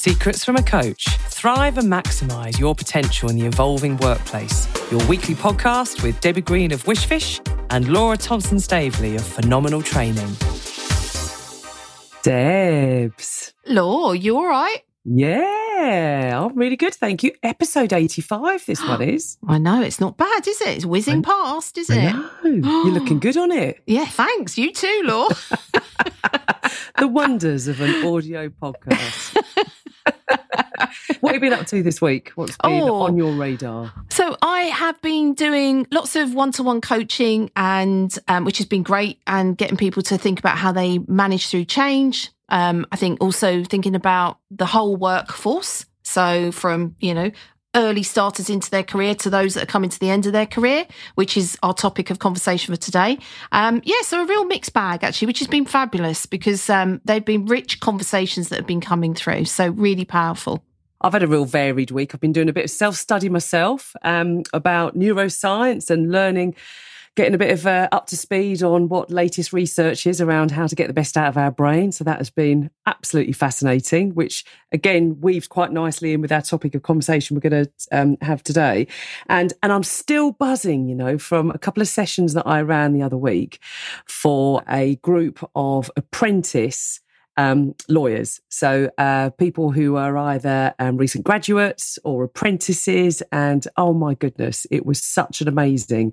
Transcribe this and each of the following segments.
Secrets from a Coach. Thrive and maximise your potential in the evolving workplace. Your weekly podcast with Debbie Green of Wishfish and Laura Thompson Staveley of Phenomenal Training. Debs. Law, you all right? Yeah, I'm really good, thank you. Episode 85, this one is. I know, it's not bad, is it? It's whizzing past, isn't I it? You're looking good on it. Yeah, thanks. You too, Law. The wonders of an audio podcast. what have you been up to this week? What's been Oh. on your radar? so I have been doing lots of one-to-one coaching, and um, which has been great, and getting people to think about how they manage through change. Um, I think also thinking about the whole workforce. So from you know early starters into their career to those that are coming to the end of their career, which is our topic of conversation for today. Um, yeah, so a real mixed bag actually, which has been fabulous because um, they've been rich conversations that have been coming through. So really powerful. I've had a real varied week. I've been doing a bit of self study myself um, about neuroscience and learning, getting a bit of uh, up to speed on what latest research is around how to get the best out of our brain. So that has been absolutely fascinating, which again weaves quite nicely in with our topic of conversation we're going to um, have today. And and I'm still buzzing, you know, from a couple of sessions that I ran the other week for a group of apprentice um, lawyers. So uh, people who are either um, recent graduates or apprentices. And oh my goodness, it was such an amazing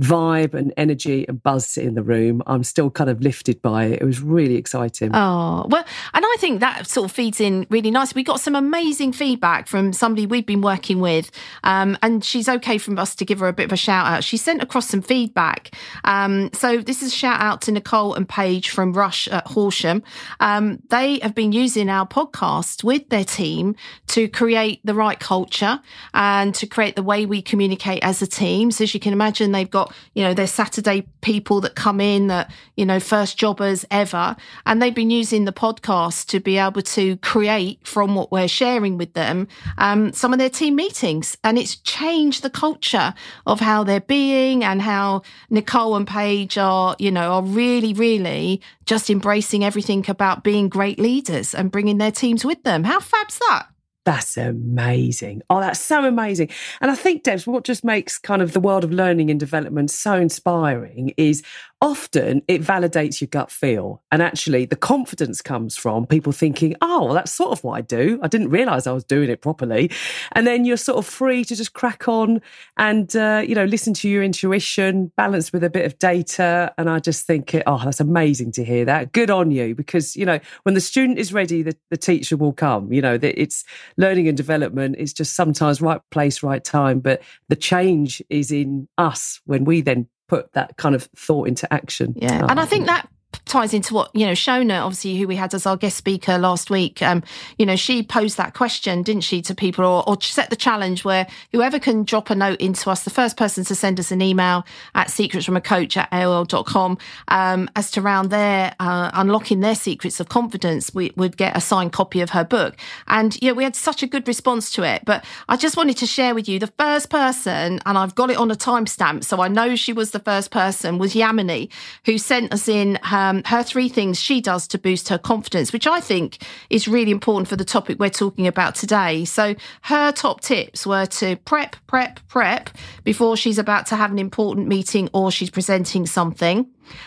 vibe and energy and buzz in the room. I'm still kind of lifted by it. It was really exciting. Oh, well, and I think that sort of feeds in really nice. We got some amazing feedback from somebody we've been working with, um, and she's okay from us to give her a bit of a shout out. She sent across some feedback. Um, so this is a shout out to Nicole and Paige from Rush at Horsham. Um, they have been using our podcast with their team to create the right culture and to create the way we communicate as a team. So as you can imagine, they've got, you know, their Saturday people that come in that, you know, first jobbers ever. And they've been using the podcast to be able to create from what we're sharing with them, um, some of their team meetings. And it's changed the culture of how they're being and how Nicole and Paige are, you know, are really, really just embracing everything about being great leaders and bringing their teams with them. How fab's that? That's amazing. Oh, that's so amazing. And I think, Debs, what just makes kind of the world of learning and development so inspiring is often it validates your gut feel. And actually, the confidence comes from people thinking, oh, well, that's sort of what I do. I didn't realize I was doing it properly. And then you're sort of free to just crack on and, uh, you know, listen to your intuition, balanced with a bit of data. And I just think, oh, that's amazing to hear that. Good on you. Because, you know, when the student is ready, the, the teacher will come. You know, it's learning and development is just sometimes right place, right time. But the change is in us when we then put that kind of thought into action. Yeah, Oh, and I think that ties into what you know Shona obviously who we had as our guest speaker last week um you know she posed that question didn't she to people or, or set the challenge where whoever can drop a note into us the first person to send us an email at secrets from a coach at aol.com um as to round their uh, unlocking their secrets of confidence we would get a signed copy of her book. And yeah we had such a good response to it. But I just wanted to share with you the first person and I've got it on a timestamp so I know she was the first person was Yamini who sent us in um, her three things she does to boost her confidence, which I think is really important for the topic we're talking about today. So her top tips were to prep, prep, prep before she's about to have an important meeting or she's presenting something.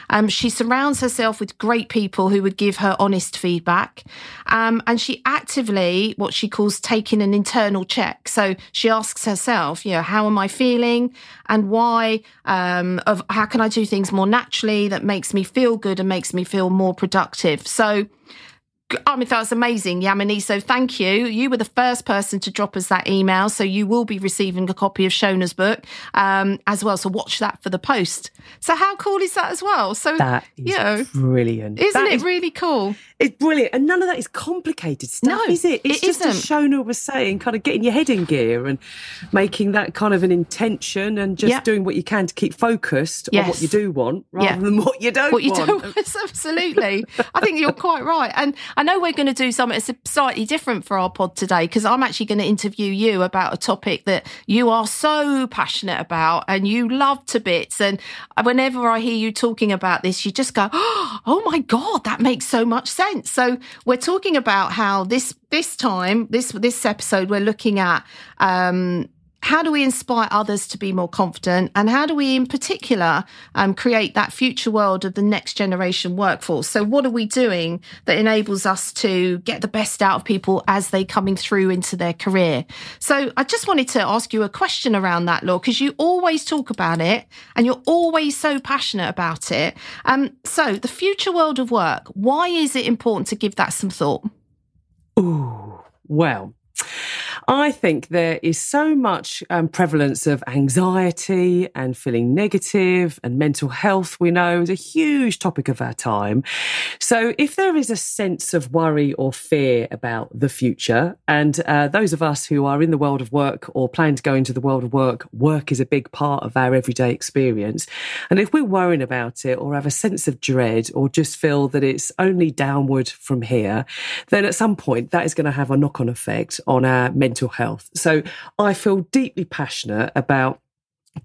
Um, she surrounds herself with great people who would give her honest feedback. Um, and she actively, what she calls taking an internal check. So she asks herself, you know, how am I feeling and why? Um, of how can I do things more naturally that makes me feel good and makes me feel more productive? So I mean, that was amazing, Yamini. So thank you. You were the first person to drop us that email. So you will be receiving a copy of Shona's book um, as well. So watch that for the post. So how cool is that as well? So, That is you know, brilliant. isn't That it is- really cool? It's brilliant. And none of that is complicated stuff, No, is it? It's it just, as isn't. Shona was saying, kind of getting your head in gear and making that kind of an intention and just Yeah. doing what you can to keep focused on what you do want rather Yeah. than what you don't what you want. don't absolutely i think you're quite right and I know we're going to do something that's slightly different for our pod today because I'm actually going to interview you about a topic that you are so passionate about and you love to bits. And whenever I hear you talking about this, you just go, "Oh my god, that makes so much sense." So we're talking about how this this time this this episode we're looking at um, how do we inspire others to be more confident? And how do we, in particular, um, create that future world of the next generation workforce? So, what are we doing that enables us to get the best out of people as they coming through into their career? So, I just wanted to ask you a question around that, Law, because you always talk about it and you're always so passionate about it. Um, so, the future world of work, why is it important to give that some thought? Ooh, well, I think there is so much um, prevalence of anxiety and feeling negative and mental health, we know, is a huge topic of our time. So, if there is a sense of worry or fear about the future, and uh, those of us who are in the world of work or plan to go into the world of work, work is a big part of our everyday experience. And if we're worrying about it or have a sense of dread or just feel that it's only downward from here, then at some point that is going to have a knock on effect on our mental mental health. So I feel deeply passionate about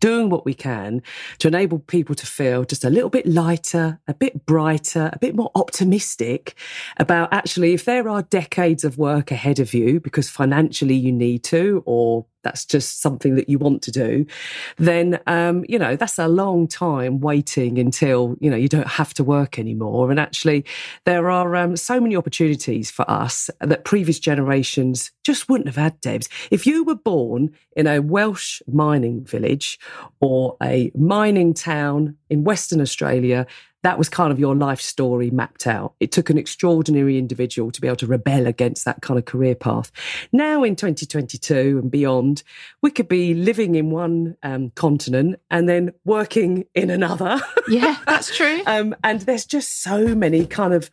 doing what we can to enable people to feel just a little bit lighter, a bit brighter, a bit more optimistic about actually if there are decades of work ahead of you because financially you need to or that's just something that you want to do, then um, you know that's a long time waiting until you know you don't have to work anymore. And actually, there are um, so many opportunities for us that previous generations just wouldn't have had. Debs, if you were born in a Welsh mining village or a mining town in Western Australia, that was kind of your life story mapped out. It took an extraordinary individual to be able to rebel against that kind of career path. Now in 2022 and beyond, we could be living in one um, continent and then working in another. Yeah, that's true. um, and there's just so many kind of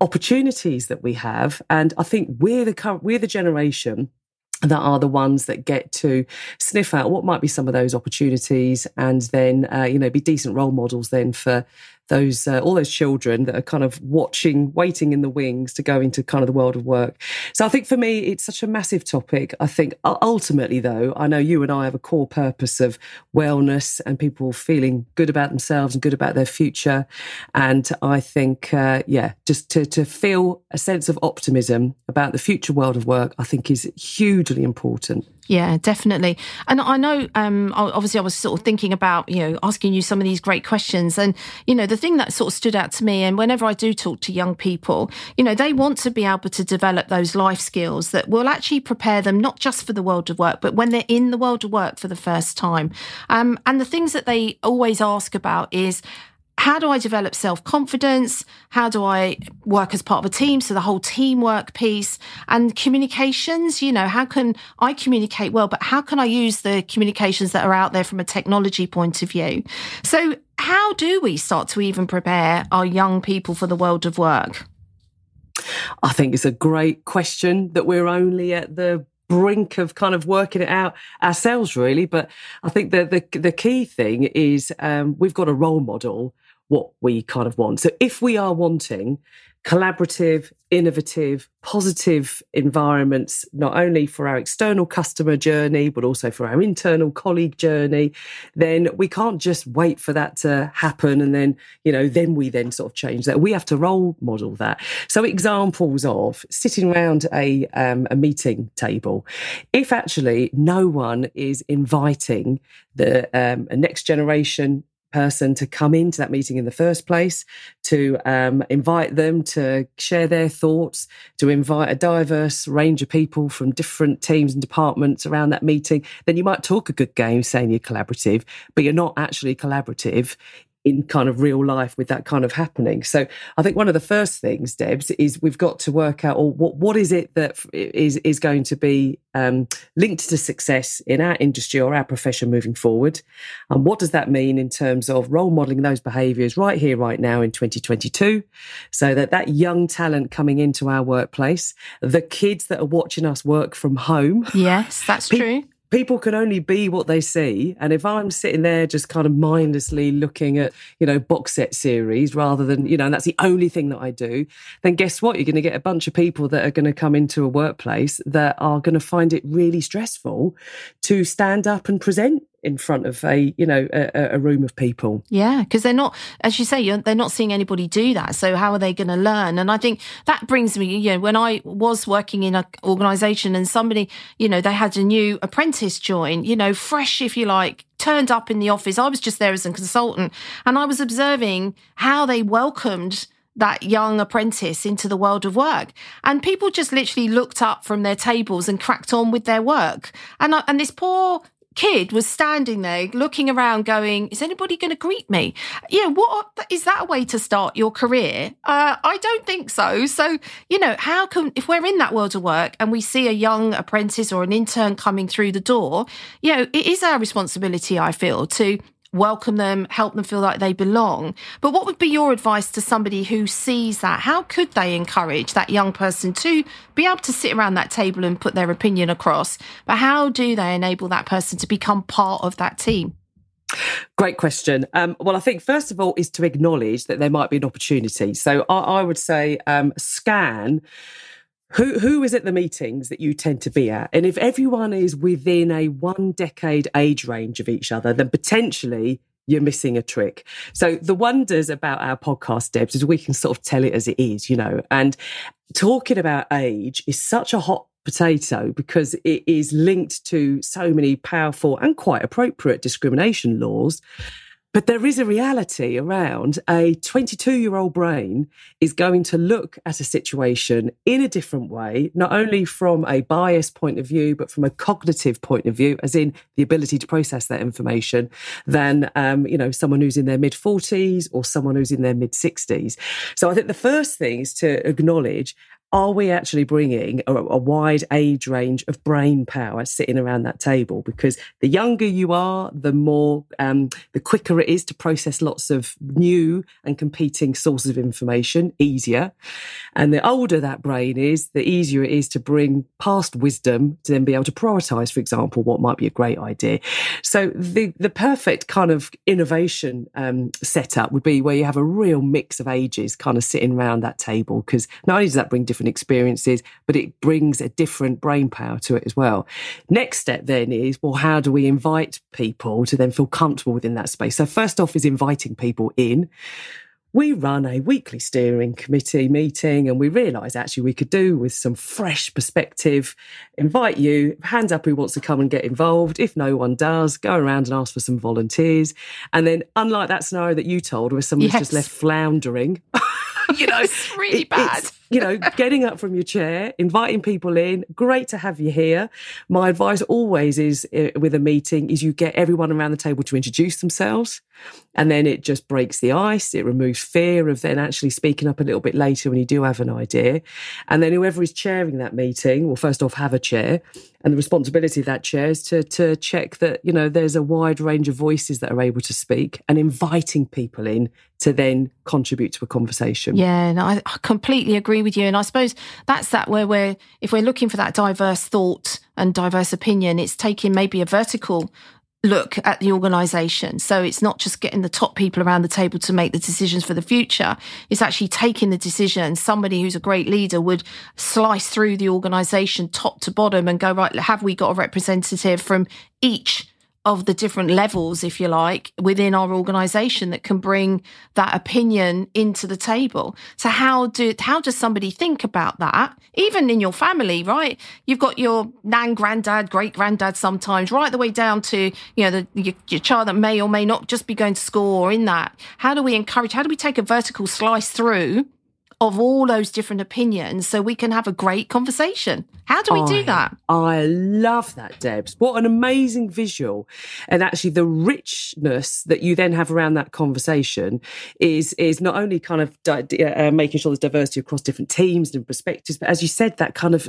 opportunities that we have. And I think we're the we're the generation that are the ones that get to sniff out what might be some of those opportunities and then uh, you know be decent role models then for those uh, all those children that are kind of watching, waiting in the wings to go into kind of the world of work. So I think for me, it's such a massive topic. I think ultimately, though, I know you and I have a core purpose of wellness and people feeling good about themselves and good about their future. And I think, uh, yeah, just to to feel a sense of optimism about the future world of work, I think is hugely important. Yeah, definitely. And I know, um, obviously, I was sort of thinking about, you know, asking you some of these great questions. And, you know, the thing that sort of stood out to me, and whenever I do talk to young people, you know, they want to be able to develop those life skills that will actually prepare them not just for the world of work, but when they're in the world of work for the first time. Um, and the things that they always ask about is, how do I develop self confidence? How do I work as part of a team? So the whole teamwork piece and communications, you know, how can I communicate well, but how can I use the communications that are out there from a technology point of view? So how do we start to even prepare our young people for the world of work? I think it's a great question that we're only at the brink of kind of working it out ourselves, really. But I think the the, the key thing is um, we've got a role model what we kind of want. So if we are wanting collaborative, innovative, positive environments, not only for our external customer journey, but also for our internal colleague journey, then we can't just wait for that to happen. And then, you know, then we then sort of change that. We have to role model that. So examples of sitting around a, um, a meeting table, if actually no one is inviting the um, next generation person to come into that meeting in the first place, to um, invite them to share their thoughts, to invite a diverse range of people from different teams and departments around that meeting, then you might talk a good game saying you're collaborative, but you're not actually collaborative in kind of real life with that kind of happening. So I think one of the first things, Debs, is we've got to work out, or what what is it that is is going to be um, linked to success in our industry or our profession moving forward, and what does that mean in terms of role modelling those behaviours right here, right now in 2022, so that that young talent coming into our workplace, the kids that are watching us work from home, yes, that's pe- true people can only be what they see. And if I'm sitting there just kind of mindlessly looking at, you know, box set series rather than, you know, and that's the only thing that I do, then guess what? You're going to get a bunch of people that are going to come into a workplace that are going to find it really stressful to stand up and present in front of a you know a, a room of people yeah because they're not as you say they're not seeing anybody do that so how are they going to learn and i think that brings me you know when i was working in an organization and somebody you know they had a new apprentice join you know fresh if you like turned up in the office i was just there as a consultant and i was observing how they welcomed that young apprentice into the world of work. And people just literally looked up from their tables and cracked on with their work. And, and this poor kid was standing there looking around going is anybody going to greet me? Yeah what is that a way to start your career? Uh, i don't think so. So you know how can if we're in that world of work and we see a young apprentice or an intern coming through the door you know it is our responsibility i feel to welcome them, help them feel like they belong. But what would be your advice to somebody who sees that? How could they encourage that young person to be able to sit around that table and put their opinion across? But how do they enable that person to become part of that team? Great question. Um, well, I think first of all is to acknowledge that there might be an opportunity. So I, I would say um, scan who who is at the meetings that you tend to be at and if everyone is within a one decade age range of each other then potentially you're missing a trick. So the wonders about our podcast, Debs, is we can sort of tell it as it is, you know, and talking about age is such a hot potato because it is linked to so many powerful and quite appropriate discrimination laws but there is a reality around a 22 year old brain is going to look at a situation in a different way, not only from a bias point of view, but from a cognitive point of view, as in the ability to process that information, than, um, you know, someone who's in their mid 40s or someone who's in their mid 60s. So I think the first thing is to acknowledge are we actually bringing a, a, wide age range of brain power sitting around that table? Because the younger you are, the more, um, the quicker it is to process lots of new and competing sources of information easier. And the older that brain is, the easier it is to bring past wisdom to then be able to prioritize, for example, what might be a great idea. So the, the perfect kind of innovation um, setup would be where you have a real mix of ages kind of sitting around that table. Because not only does that bring different different experiences, but it brings a different brain power to it as well. Next step then is, well, how do we invite people to then feel comfortable within that space? So first off is inviting people in we run a weekly steering committee meeting and we realised actually we could do with some fresh perspective, invite you, hands up who wants to come and get involved. If no one does, go around and ask for some volunteers. And then, unlike that scenario that you told where someone's yes. just left floundering, you know, it's really bad. You know, getting up from your chair, inviting people in. Great to have you here. My advice always is uh, with a meeting is you get everyone around the table to introduce themselves. And then it just breaks the ice. It removes fear of then actually speaking up a little bit later when you do have an idea. And then whoever is chairing that meeting will first off have a chair. And the responsibility of that chair is to, to check that, you know, there's a wide range of voices that are able to speak and inviting people in to then contribute to a conversation. Yeah, no, I, I completely agree with you. And I suppose that's that where we're, if we're looking for that diverse thought and diverse opinion, it's taking maybe a vertical look at the organization. So it's not just getting the top people around the table to make the decisions for the future. It's actually taking the decision. Somebody who's a great leader would slice through the organization top to bottom and go, right, have we got a representative from each of the different levels, if you like, within our organization that can bring that opinion into the table. So how do how does somebody think about that? Even in your family, right? You've got your nan, granddad, great granddad sometimes, right the way down to, you know, the, your, your child that may or may not just be going to school or in that. How do we encourage, how do we take a vertical slice through of all those different opinions so we can have a great conversation. How do we I, do that? I love that, Debs. What an amazing visual. And actually the richness that you then have around that conversation is is not only kind of di- uh, making sure there's diversity across different teams and perspectives, but as you said, that kind of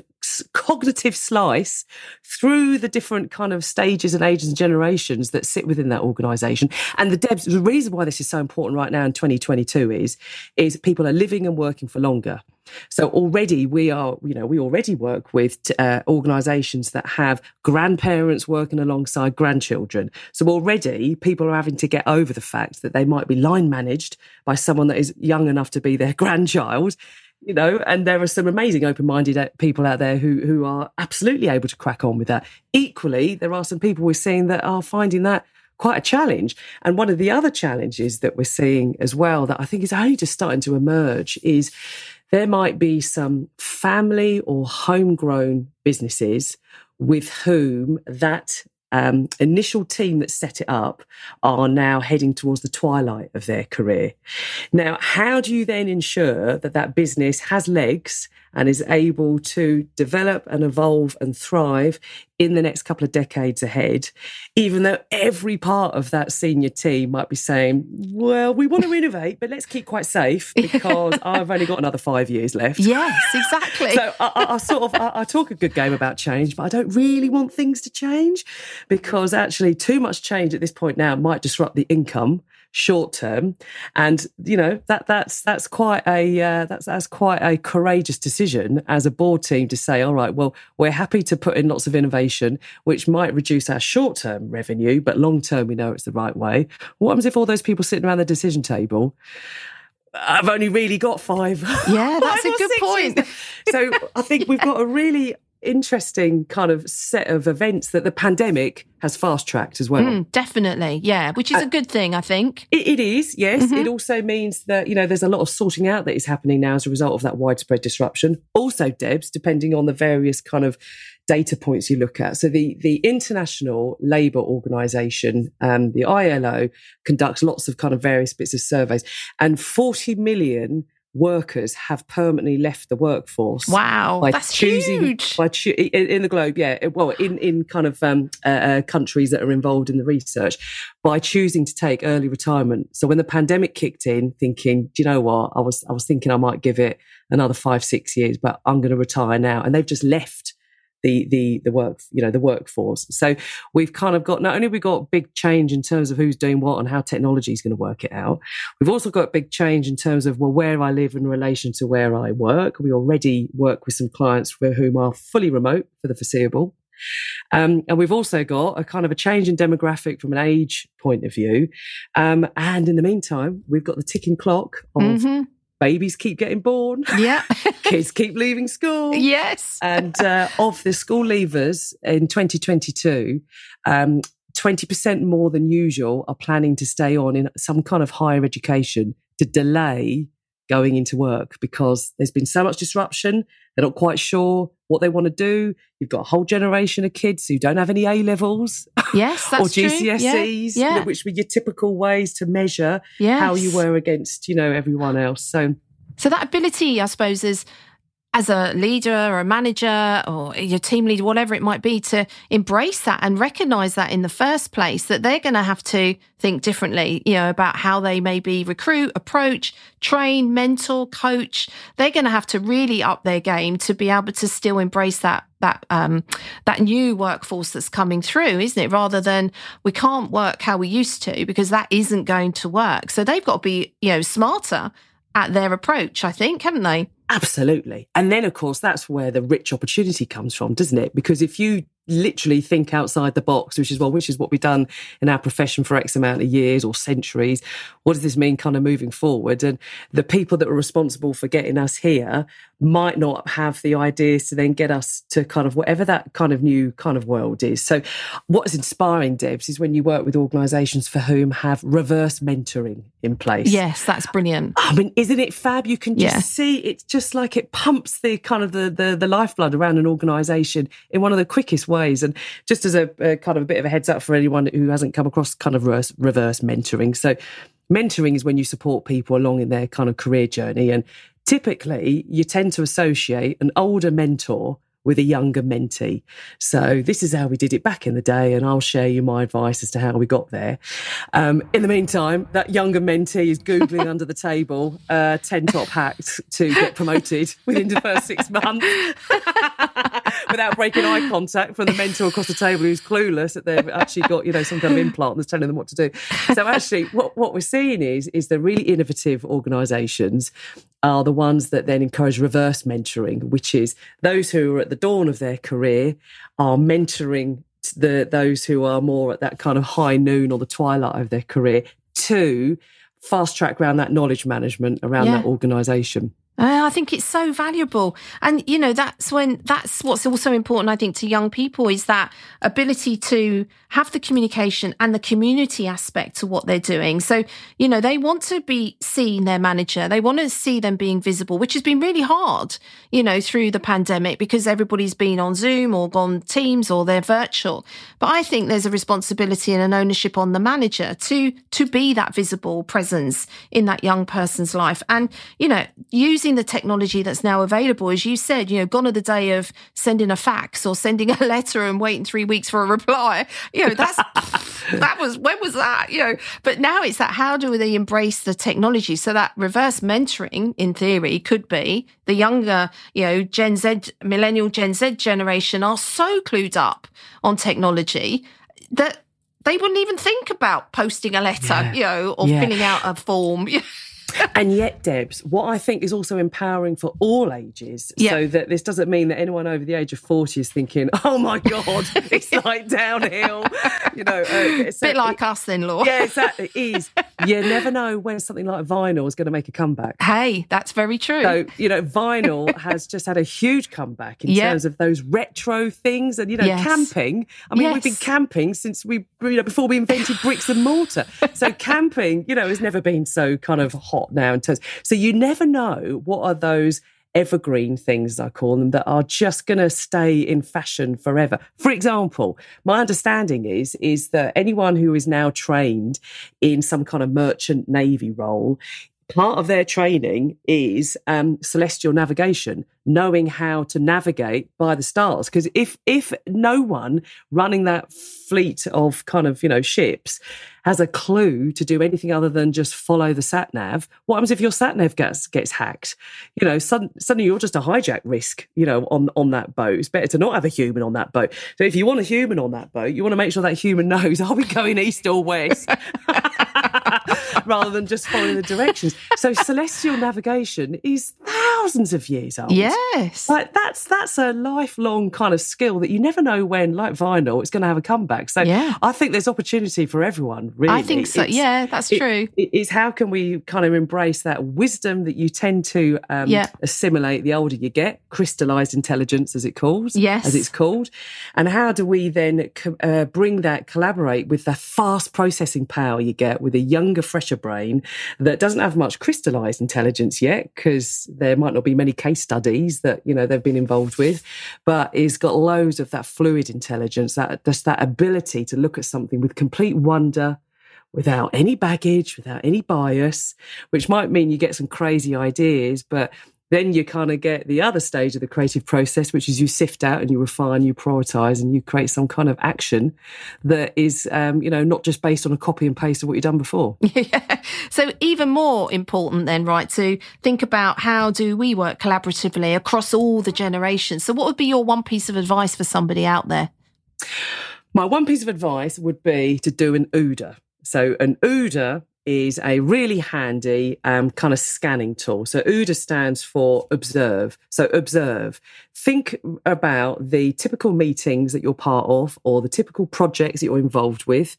cognitive slice through the different kind of stages and ages and generations that sit within that organization. And the Debs, the reason why this is so important right now in 2022 is, is people are living and working for longer. So already we are, you know, we already work with uh, organisations that have grandparents working alongside grandchildren. So already people are having to get over the fact that they might be line managed by someone that is young enough to be their grandchild you know, and there are some amazing open-minded uh, people out there who who are absolutely able to crack on with that. Equally, there are some people we're seeing that are finding that quite a challenge. And one of the other challenges that we're seeing as well that I think is only just starting to emerge is there might be some family or homegrown businesses with whom that um, initial team that set it up are now heading towards the twilight of their career. Now, how do you then ensure that that business has legs and is able to develop and evolve and thrive in the next couple of decades ahead, even though every part of that senior team might be saying, well, we want to innovate, but let's keep quite safe because I've only got another five years left. Yes, exactly. so I, I, I sort of, I, I, talk a good game about change, but I don't really want things to change because actually too much change at this point now might disrupt the income short term, and you know that that's that's quite a uh, that's that's quite a courageous decision as a board team to say, all right, well, we're happy to put in lots of innovation, which might reduce our short term revenue, but long term we know it's the right way. What happens if all those people sitting around the decision table? I've only really got five. Yeah, that's a good point. so I think we've got a really interesting kind of set of events that the pandemic has fast tracked as well. Mm, definitely, yeah, which is uh, a good thing, I think. it, it is, yes. Mm-hmm. It also means that, you know, there's a lot of sorting out that is happening now as a result of that widespread disruption. Also, Debs, depending on the various kind of data points you look at. So the, the International Labour Organization, um, the ILO, conducts lots of kind of various bits of surveys, and 40 million workers have permanently left the workforce. Wow, by that's choosing, huge. By cho- in, in, the globe, yeah. Well, in in kind of um, uh, uh, countries that are involved in the research, by choosing to take early retirement. So when the pandemic kicked in, thinking, do you know what? I was I was thinking I might give it another five six years, but I'm going to retire now, and they've just left the the the work you know the workforce. So we've kind of got not only we got big change in terms of who's doing what and how technology is going to work it out. We've also got big change in terms of well where I live in relation to where I work. We already work with some clients for whom are fully remote for the foreseeable. Um, and we've also got a kind of a change in demographic from an age point of view. Um, and in the meantime, we've got the ticking clock of mm-hmm babies keep getting born. Yeah. Kids keep leaving school. Yes. and uh, of the school leavers in 2022, um, 20% more than usual are planning to stay on in some kind of higher education to delay going into work because there's been so much disruption. They're not quite sure what they want to do. You've got a whole generation of kids who don't have any A levels. Yes, or GCSEs, yeah, yeah. You know, which were your typical ways to measure yes. how you were against, you know, everyone else. So, so that ability, I suppose, is as a leader or a manager or your team leader, whatever it might be, to embrace that and recognize that in the first place, that they're going to have to think differently, you know, about how they maybe recruit, approach, train, mentor, coach. They're going to have to really up their game to be able to still embrace that that um, that new workforce that's coming through, isn't it? Rather than we can't work how we used to because that isn't going to work. So they've got to be, you know, smarter at their approach, I think, haven't they? Absolutely. And then, of course, that's where the rich opportunity comes from, doesn't it? Because if you literally think outside the box, which is well, which is what we've done in our profession for X amount of years or centuries. What does this mean kind of moving forward? And the people that were responsible for getting us here might not have the ideas to then get us to kind of whatever that kind of new kind of world is. So what is inspiring, Debs, is when you work with organisations for whom have reverse mentoring in place. Yes, that's brilliant. I mean, isn't it fab? You can just yeah. see it's just like it pumps the kind of the the, the lifeblood around an organisation in one of the quickest ways. And just as a, a, kind of a bit of a heads up for anyone who hasn't come across kind of reverse, reverse mentoring. So mentoring is when you support people along in their kind of career journey. And typically you tend to associate an older mentor with a younger mentee. So this is how we did it back in the day, and I'll share you my advice as to how we got there. Um, in the meantime, that younger mentee is googling under the table uh, ten top hacks to get promoted within the first six months. without breaking eye contact from the mentor across the table who's clueless that they've actually got, you know, some kind of implant that's telling them what to do. So actually what, what we're seeing is is the really innovative organizations are the ones that then encourage reverse mentoring, which is those who are at the dawn of their career are mentoring the those who are more at that kind of high noon or the twilight of their career to fast track around that knowledge management around yeah. that organization. Uh, I think it's so valuable. And, you know, that's when that's what's also important, I think, to young people is that ability to have the communication and the community aspect to what they're doing. So, you know, they want to be seeing their manager. They want to see them being visible, which has been really hard, you know, through the pandemic because everybody's been on Zoom or gone Teams or they're virtual. But I think there's a responsibility and an ownership on the manager to, to be that visible presence in that young person's life. And, you know, use using the technology that's now available, as you said, you know, gone are the day of sending a fax or sending a letter and waiting three weeks for a reply. You know, that's that was when was that? You know, but now it's that how do they embrace the technology? So that reverse mentoring, in theory, could be the younger, you know, Gen Z, millennial Gen Z generation are so clued up on technology that they wouldn't even think about posting a letter, yeah. you know, or yeah. filling out a form. and yet, Debs, what I think is also empowering for all ages, yeah. so that this doesn't mean that anyone over the age of 40 is thinking, oh my God, it's like downhill. You know, uh, a bit like us then, Law. Yeah, exactly. Is you never know when something like vinyl is going to make a comeback. Hey, that's very true. So, you know, vinyl has just had a huge comeback in yeah. terms of those retro things and, you know, yes. camping. I mean, yes. we've been camping since we, you know, before we invented bricks and mortar. So camping, you know, has never been so kind of hot now in terms. So you never know what are those evergreen things, I call them, that are just going to stay in fashion forever. For example, my understanding is is that anyone who is now trained in some kind of merchant navy role part of their training is um, celestial navigation, knowing how to navigate by the stars. Because if if no one running that fleet of kind of you know ships has a clue to do anything other than just follow the sat nav, what happens if your sat nav gets gets hacked? You know, sudden, suddenly you're just a hijack risk. You know, on on that boat. It's better to not have a human on that boat. So if you want a human on that boat, you want to make sure that human knows are we going east or west. rather than just following the directions. So celestial navigation is thousands of years old. Yes. Like that's that's a lifelong kind of skill that you never know when, like vinyl, it's going to have a comeback. So yeah. I think there's opportunity for everyone, really. I think so. It's, yeah, that's it, true. It is how can we kind of embrace that wisdom that you tend to um, yeah. assimilate the older you get, crystallized intelligence as it calls, yes. as it's called. And how do we then uh, bring that, collaborate with the fast processing power you get with a younger, fresher brain that doesn't have much crystallized intelligence yet because there might not be many case studies that you know they've been involved with, but is got loads of that fluid intelligence, that just that ability to look at something with complete wonder, without any baggage, without any bias, which might mean you get some crazy ideas, but then you kind of get the other stage of the creative process, which is you sift out and you refine, you prioritize, and you create some kind of action that is, um, you know, not just based on a copy and paste of what you've done before. Yeah. So even more important then, right, to think about how do we work collaboratively across all the generations. So what would be your one piece of advice for somebody out there? My one piece of advice would be to do an OODA. So an OODA is a really handy um, kind of scanning tool. So OODA stands for observe. So observe. Think about the typical meetings that you're part of or the typical projects that you're involved with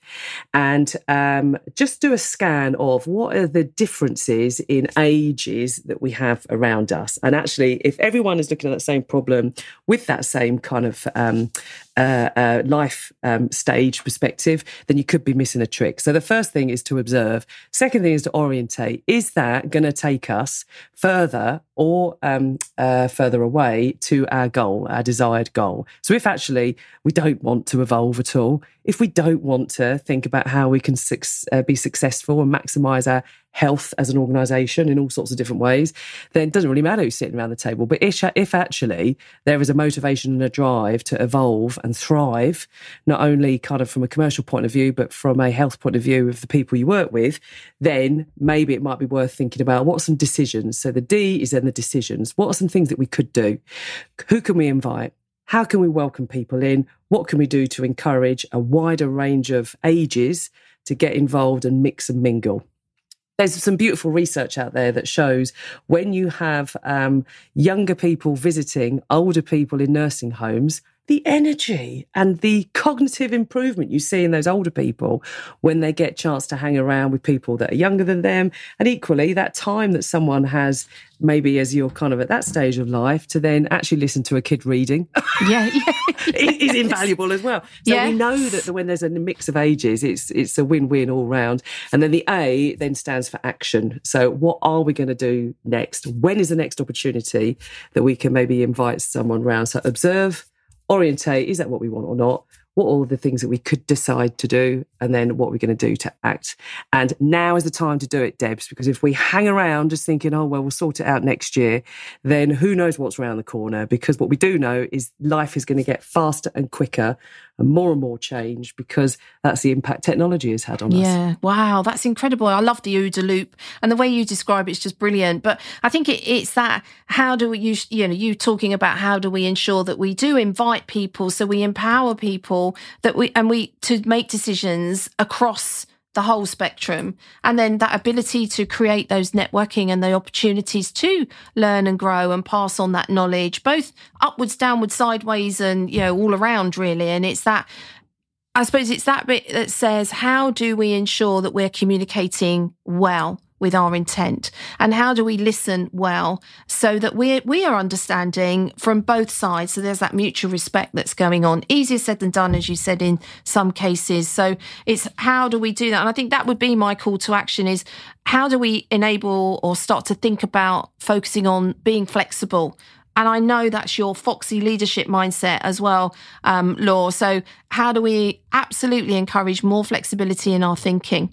and um, just do a scan of what are the differences in ages that we have around us. And actually, if everyone is looking at that same problem with that same kind of um, uh, uh, life um, stage perspective, then you could be missing a trick. So the first thing is to observe. Second thing is to orientate. Is that going to take us further or um, uh, further away to our goal, our desired goal? So if actually we don't want to evolve at all, if we don't want to think about how we can su- uh, be successful and maximize our health as an organization in all sorts of different ways, then it doesn't really matter who's sitting around the table. But if, if actually there is a motivation and a drive to evolve and thrive, not only kind of from a commercial point of view, but from a health point of view of the people you work with, then maybe it might be worth thinking about what are some decisions. So the D is then the decisions. What are some things that we could do? Who can we invite? How can we welcome people in? What can we do to encourage a wider range of ages to get involved and mix and mingle? There's some beautiful research out there that shows when you have um, younger people visiting older people in nursing homes, the energy and the cognitive improvement you see in those older people when they get chance to hang around with people that are younger than them. And equally that time that someone has maybe as you're kind of at that stage of life to then actually listen to a kid reading. Yeah, yeah, is invaluable as well. So Yeah. we know that when there's a mix of ages it's it's a win-win all round. And then the a then stands for action. So what are we going to do next? When is the next opportunity that we can maybe invite someone round? So observe orientate is that what we want or not what all the things that we could decide to do and then what we're going to do to act and now is the time to do it debs because if we hang around just thinking oh well we'll sort it out next year then who knows what's around the corner because what we do know is life is going to get faster and quicker and more and more change because that's the impact technology has had on us Yeah, wow, that's incredible. I love the OODA loop and the way you describe it's just brilliant. But I think it, it's that how do we use, you know, you talking about how do we ensure that we do invite people, so we empower people that we and we to make decisions across the whole spectrum. And then that ability to create those networking and the opportunities to learn and grow and pass on that knowledge both upwards downwards sideways and you know all around really. And it's that I suppose it's that bit that says, how do we ensure that we're communicating well with our intent? And how do we listen well so that we we are understanding from both sides? So there's that mutual respect that's going on. Easier said than done, as you said in some cases. So it's how do we do that? And I think that would be my call to action is how do we enable or start to think about focusing on being flexible and I know that's your foxy leadership mindset as well, um, Law. So, how do we absolutely encourage more flexibility in our thinking?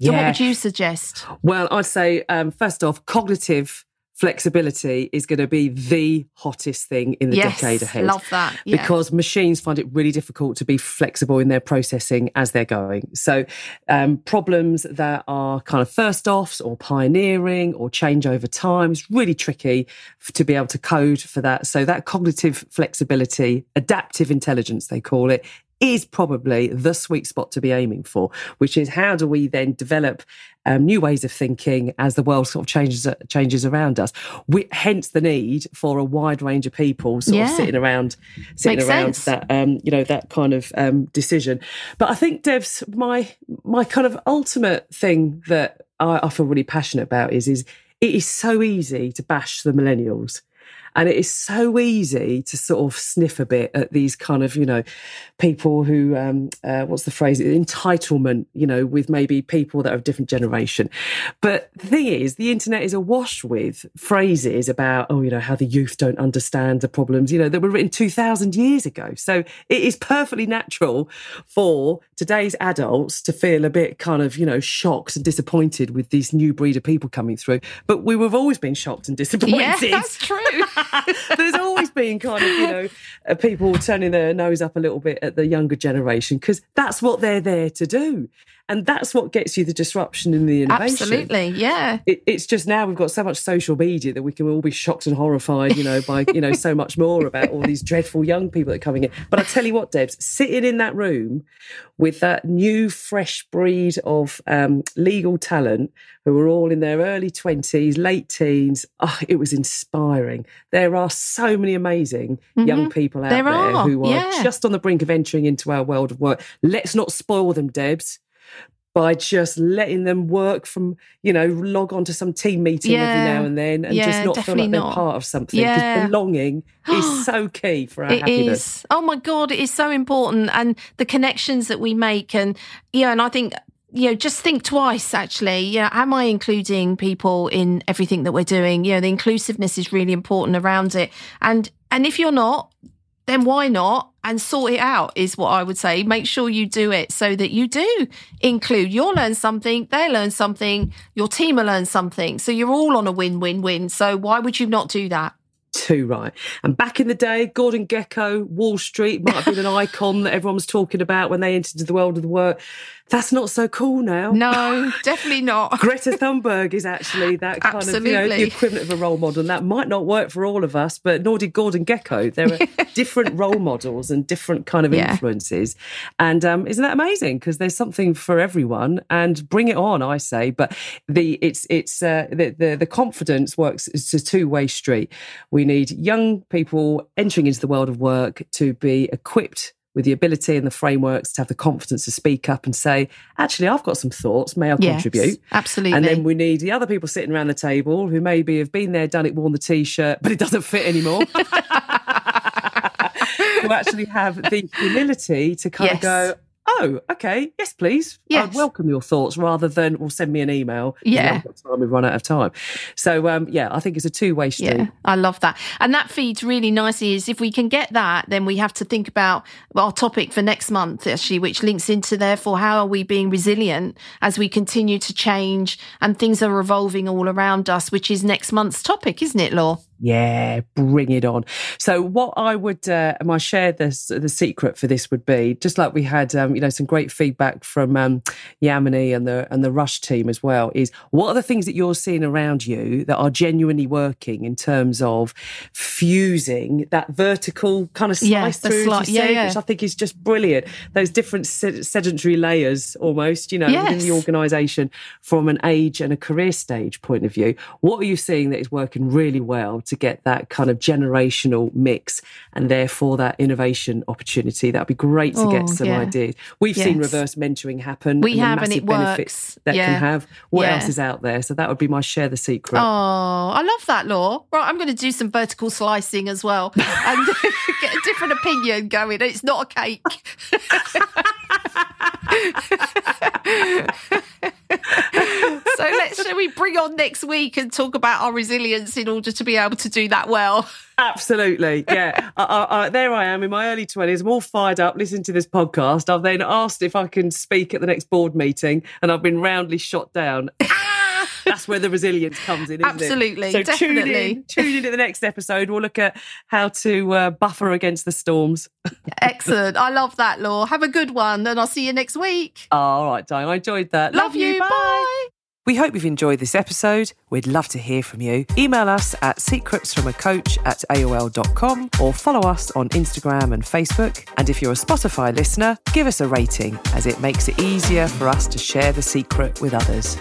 So, what would you suggest? Well, I'd say um, first off, cognitive flexibility is going to be the hottest thing in the yes, decade ahead. love that. Yeah. Because machines find it really difficult to be flexible in their processing as they're going. So, um, problems that are kind of first offs or pioneering or change over time is really tricky to be able to code for that. So, that cognitive flexibility, adaptive intelligence, they call it, is probably the sweet spot to be aiming for, which is how do we then develop um, new ways of thinking as the world sort of changes changes around us. We, hence the need for a wide range of people sort Yeah. of sitting around sitting Makes around sense. that um, you know that kind of um, decision. But I think Debs my my kind of ultimate thing that I, I feel really passionate about is is it is so easy to bash the millennials. And it is so easy to sort of sniff a bit at these kind of, you know, people who, um, uh, what's the phrase, entitlement, you know, with maybe people that are of different generation. But the thing is, the internet is awash with phrases about, oh, you know, how the youth don't understand the problems, you know, that were written 2,000 years ago. So it is perfectly natural for today's adults to feel a bit kind of, you know, shocked and disappointed with these new breed of people coming through. But we have always been shocked and disappointed. yeah, that's true. There's always been kind of, you know, uh, people turning their nose up a little bit at the younger generation because that's what they're there to do. And that's what gets you the disruption in the innovation. Absolutely. Yeah. It, it's just now we've got so much social media that we can all be shocked and horrified, you know, by, you know, so much more about all these dreadful young people that are coming in. But I tell you what, Debs, sitting in that room with that new, fresh breed of um, legal talent who were all in their early 20s, late teens, oh, it was inspiring. There are so many amazing young people out Mm-hmm. There there are, who are yeah. just on the brink of entering into our world of work. Let's not spoil them, Debs by just letting them work from, you know, log on to some team meeting Yeah. every now and then and Yeah, just not feel like they're not. part of something. Because Yeah. belonging is so key for our It happiness. is. Oh my God, it is so important. And the connections that we make. And, yeah, and I think, you know, just think twice actually. Yeah, am I including people in everything that we're doing? You know, the inclusiveness is really important around it. And and if you're not, then why not? And sort it out is what I would say. Make sure you do it so that you do include. You'll learn something, they learn something, your team will learn something. So you're all on a win win win. So why would you not do that? Too right. And back in the day, Gordon Gekko, Wall Street might have been an icon that everyone was talking about when they entered the world of the work. That's not so cool now. No, definitely not. Greta Thunberg is actually that kind of you know Absolutely. the equivalent of a role model. And that might not work for all of us, but nor did Gordon Gekko. There are different role models and different kind of Yeah. influences. And um, isn't that amazing? Because there's something for everyone, and bring it on, I say. But the it's it's uh, the, the the confidence works. It's a two way street. We need young people entering into the world of work to be equipped with the ability and the frameworks to have the confidence to speak up and say, actually, I've got some thoughts. May I Yes, contribute? absolutely. And then we need the other people sitting around the table who maybe have been there, done it, worn the t-shirt, but it doesn't fit anymore. who actually have the humility to kind Yes. of go, oh, okay, yes, please. Yes. I'd welcome your thoughts rather than, well, send me an email. Yeah. time, we've run out of time. So, um, yeah, I think it's a two-way street. Yeah, I love that. And that feeds really nicely is if we can get that, then we have to think about our topic for next month, actually, which links into therefore how are we being resilient as we continue to change and things are evolving all around us, which is next month's topic, isn't it, Law? Yeah, bring it on. So, what I would, uh, my share the the secret for this would be just like we had, um, you know, some great feedback from um, Yamini and the and the Rush team as well. Is what are the things that you're seeing around you that are genuinely working in terms of fusing that vertical kind of slice Yeah, through, sli- yeah, say, yeah. which I think is just brilliant. Those different sed- sedentary layers, almost, you know, within the organisation from an age and a career stage point of view. What are you seeing that is working really well to get that kind of generational mix and therefore that innovation opportunity? That'd be great to Oh, get some yeah. ideas. We've seen reverse mentoring happen. We the have, and massive it benefits works. that Yeah. can have. What Yeah. else is out there? So that would be my share the secret. Oh, I love that, Law. Right, I'm going to do some vertical slicing as well and get a different opinion going. It's not a cake. so let's shall we bring on next week and talk about our resilience in order to be able to do that well. Absolutely, yeah. I, I, I, there I am in my early twenties. I'm all fired up listening to this podcast. I've then asked if I can speak at the next board meeting, and I've been roundly shot down. That's where the resilience comes in, isn't Absolutely, it? So tune definitely. in, tune in to the next episode. We'll look at how to uh, buffer against the storms. Excellent. I love that, Law. Have a good one, and I'll see you next week. All right, Diane. I enjoyed that. Love, you. Bye. We hope you've enjoyed this episode. We'd love to hear from you. Email us at secretsfromacoach at aol.com or follow us on Instagram and Facebook. And if you're a Spotify listener, give us a rating as it makes it easier for us to share the secret with others.